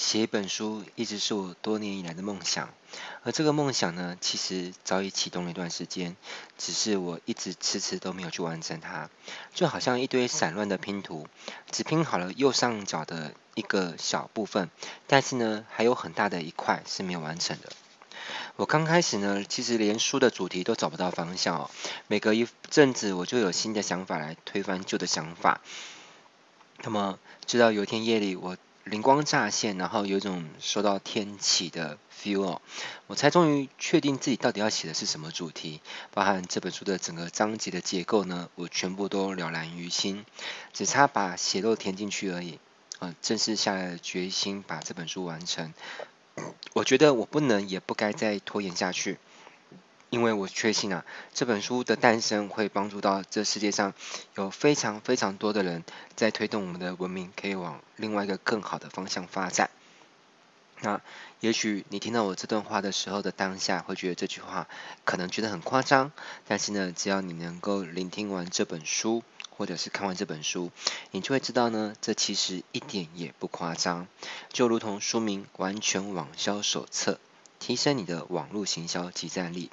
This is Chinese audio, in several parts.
写一本书一直是我多年以来的梦想，而这个梦想呢，其实早已启动了一段时间，只是我一直迟迟都没有去完成它，就好像一堆散乱的拼图，只拼好了右上角的一个小部分，但是呢，还有很大的一块是没有完成的。我刚开始呢，其实连书的主题都找不到方向哦，每隔一阵子我就有新的想法来推翻旧的想法。那么，直到有一天夜里，我。灵光乍现，然后有一种受到天启的 feel 哦，我才终于确定自己到底要写的是什么主题，包含这本书的整个章节的结构呢，我全部都了然于心，只差把血肉填进去而已。啊，正式下了决心把这本书完成，我觉得我不能也不该再拖延下去。因为我确信啊，这本书的诞生会帮助到这世界上有非常非常多的人，在推动我们的文明可以往另外一个更好的方向发展。那也许你听到我这段话的时候的当下，会觉得这句话可能觉得很夸张，但是呢，只要你能够聆听完这本书，或者是看完这本书，你就会知道呢，这其实一点也不夸张，就如同书名《完全网销手册》，提升你的网络行销及战力。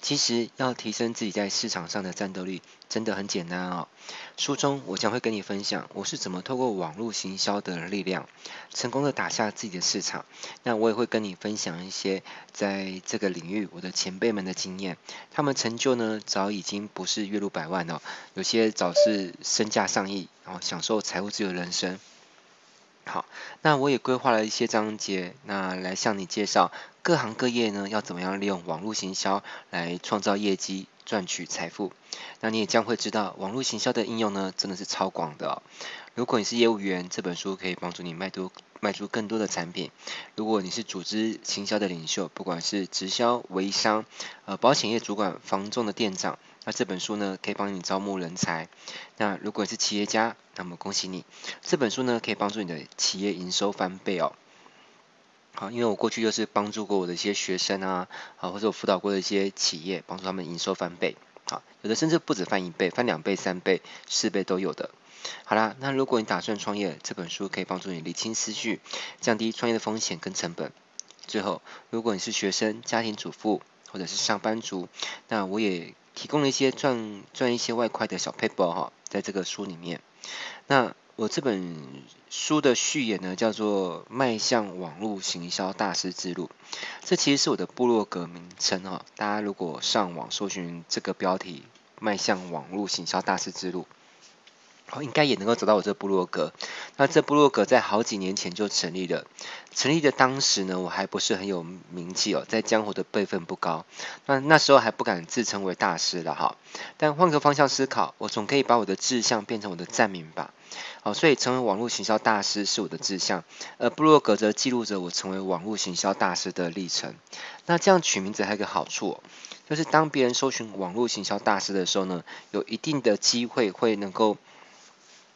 其实要提升自己在市场上的战斗力，真的很简单哦。书中我将会跟你分享，我是怎么透过网络行销的力量，成功的打下自己的市场。那我也会跟你分享一些在这个领域我的前辈们的经验，他们成就呢，早已经不是月入百万哦，有些早是身价上亿，然后享受财务自由人生。好，那我也规划了一些章节，那来向你介绍各行各业呢，要怎么样利用网络行销来创造业绩、赚取财富。那你也将会知道，网络行销的应用呢，真的是超广的。如果你是业务员，这本书可以帮助你卖多卖出更多的产品；如果你是组织行销的领袖，不管是直销、微商、呃保险业主管、房仲的店长。那这本书呢，可以帮你招募人才。那如果你是企业家，那么恭喜你，这本书呢，可以帮助你的企业营收翻倍哦。好，因为我过去就是帮助过我的一些学生啊，啊，或者我辅导过的一些企业，帮助他们营收翻倍。好，有的甚至不止翻一倍，翻两倍、三倍、四倍都有的。好啦，那如果你打算创业，这本书可以帮助你理清思绪，降低创业的风险跟成本。最后，如果你是学生、家庭主妇或者是上班族，那我也。提供了一些赚赚一些外快的小 paper 哈，在这个书里面。那我这本书的序言呢，叫做《迈向网络行销大师之路》，这其实是我的部落格名称哈。大家如果上网搜寻这个标题《迈向网络行销大师之路》。哦，应该也能够找到我这部落格。那这部落格在好几年前就成立了，成立的当时呢，我还不是很有名气哦，在江湖的辈分不高。那那时候还不敢自称为大师了哈。但换个方向思考，我总可以把我的志向变成我的站名吧。好，所以成为网络行销大师是我的志向，而部落格则记录着我成为网络行销大师的历程。那这样取名字还有一个好处哦，就是当别人搜寻网络行销大师的时候呢，有一定的机会会能够。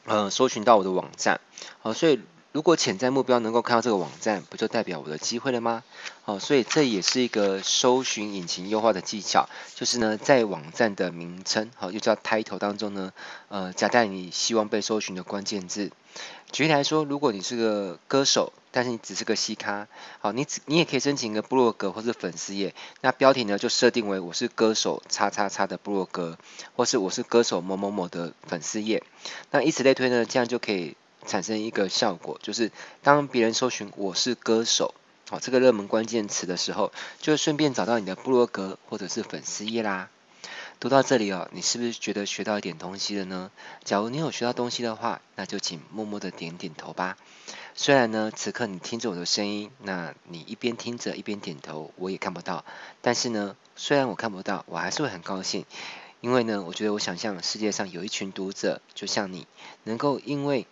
呃，搜寻到我的网站，好，所以如果潜在目标能够看到这个网站，不就代表我的机会了吗？好，所以这也是一个搜寻引擎优化的技巧，就是呢，在网站的名称，好，又叫 title 当中呢，呃，夹带你希望被搜寻的关键字。举例来说，如果你是个歌手，但是你只是个西咖，好，你只你也可以申请一个部落格或是粉丝页，那标题呢就设定为我是歌手叉叉叉的部落格，或是我是歌手某某某的粉丝页，那以此类推呢，这样就可以产生一个效果，就是当别人搜寻我是歌手，好，这个热门关键词的时候，就顺便找到你的部落格或者是粉丝页啦。读到这里哦，你是不是觉得学到一点东西了呢？假如你有学到东西的话，那就请默默的点点头吧。虽然呢，此刻你听着我的声音，那你一边听着一边点头，我也看不到。但是呢，虽然我看不到，我还是会很高兴，因为呢，我觉得我想象世界上有一群读者，就像你，能够因为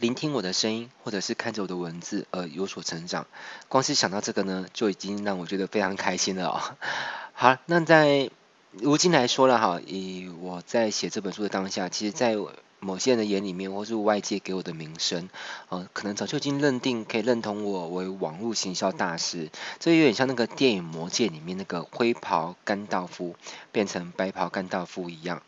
聆听我的声音，或者是看着我的文字而有所成长。光是想到这个呢，就已经让我觉得非常开心了哦。好，那在。如今来说了哈，以我在写这本书的当下，其实，在某些人的眼里面，或是外界给我的名声，呃，可能早就已经认定可以认同我为网络行销大师。这有点像那个电影《魔戒》里面那个灰袍甘道夫变成白袍甘道夫一样。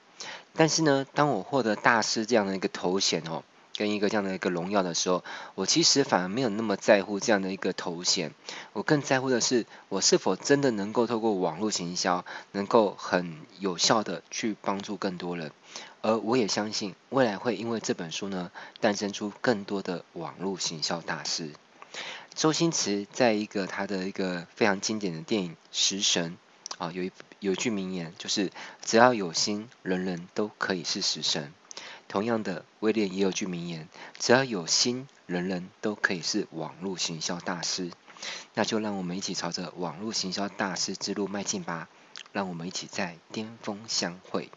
但是呢，当我获得大师这样的一个头衔哦，跟一个这样的一个荣耀的时候，我其实反而没有那么在乎这样的一个头衔，我更在乎的是我是否真的能够透过网络行销，能够很有效的去帮助更多人。而我也相信未来会因为这本书呢，诞生出更多的网络行销大师。周星驰在一个他的一个非常经典的电影《食神》啊，有一有句名言，就是只要有心，人人都可以是食神。同样的，威廉也有句名言，只要有心，人人都可以是网络行销大师。那就让我们一起朝着网络行销大师之路迈进吧，让我们一起在巅峰相会。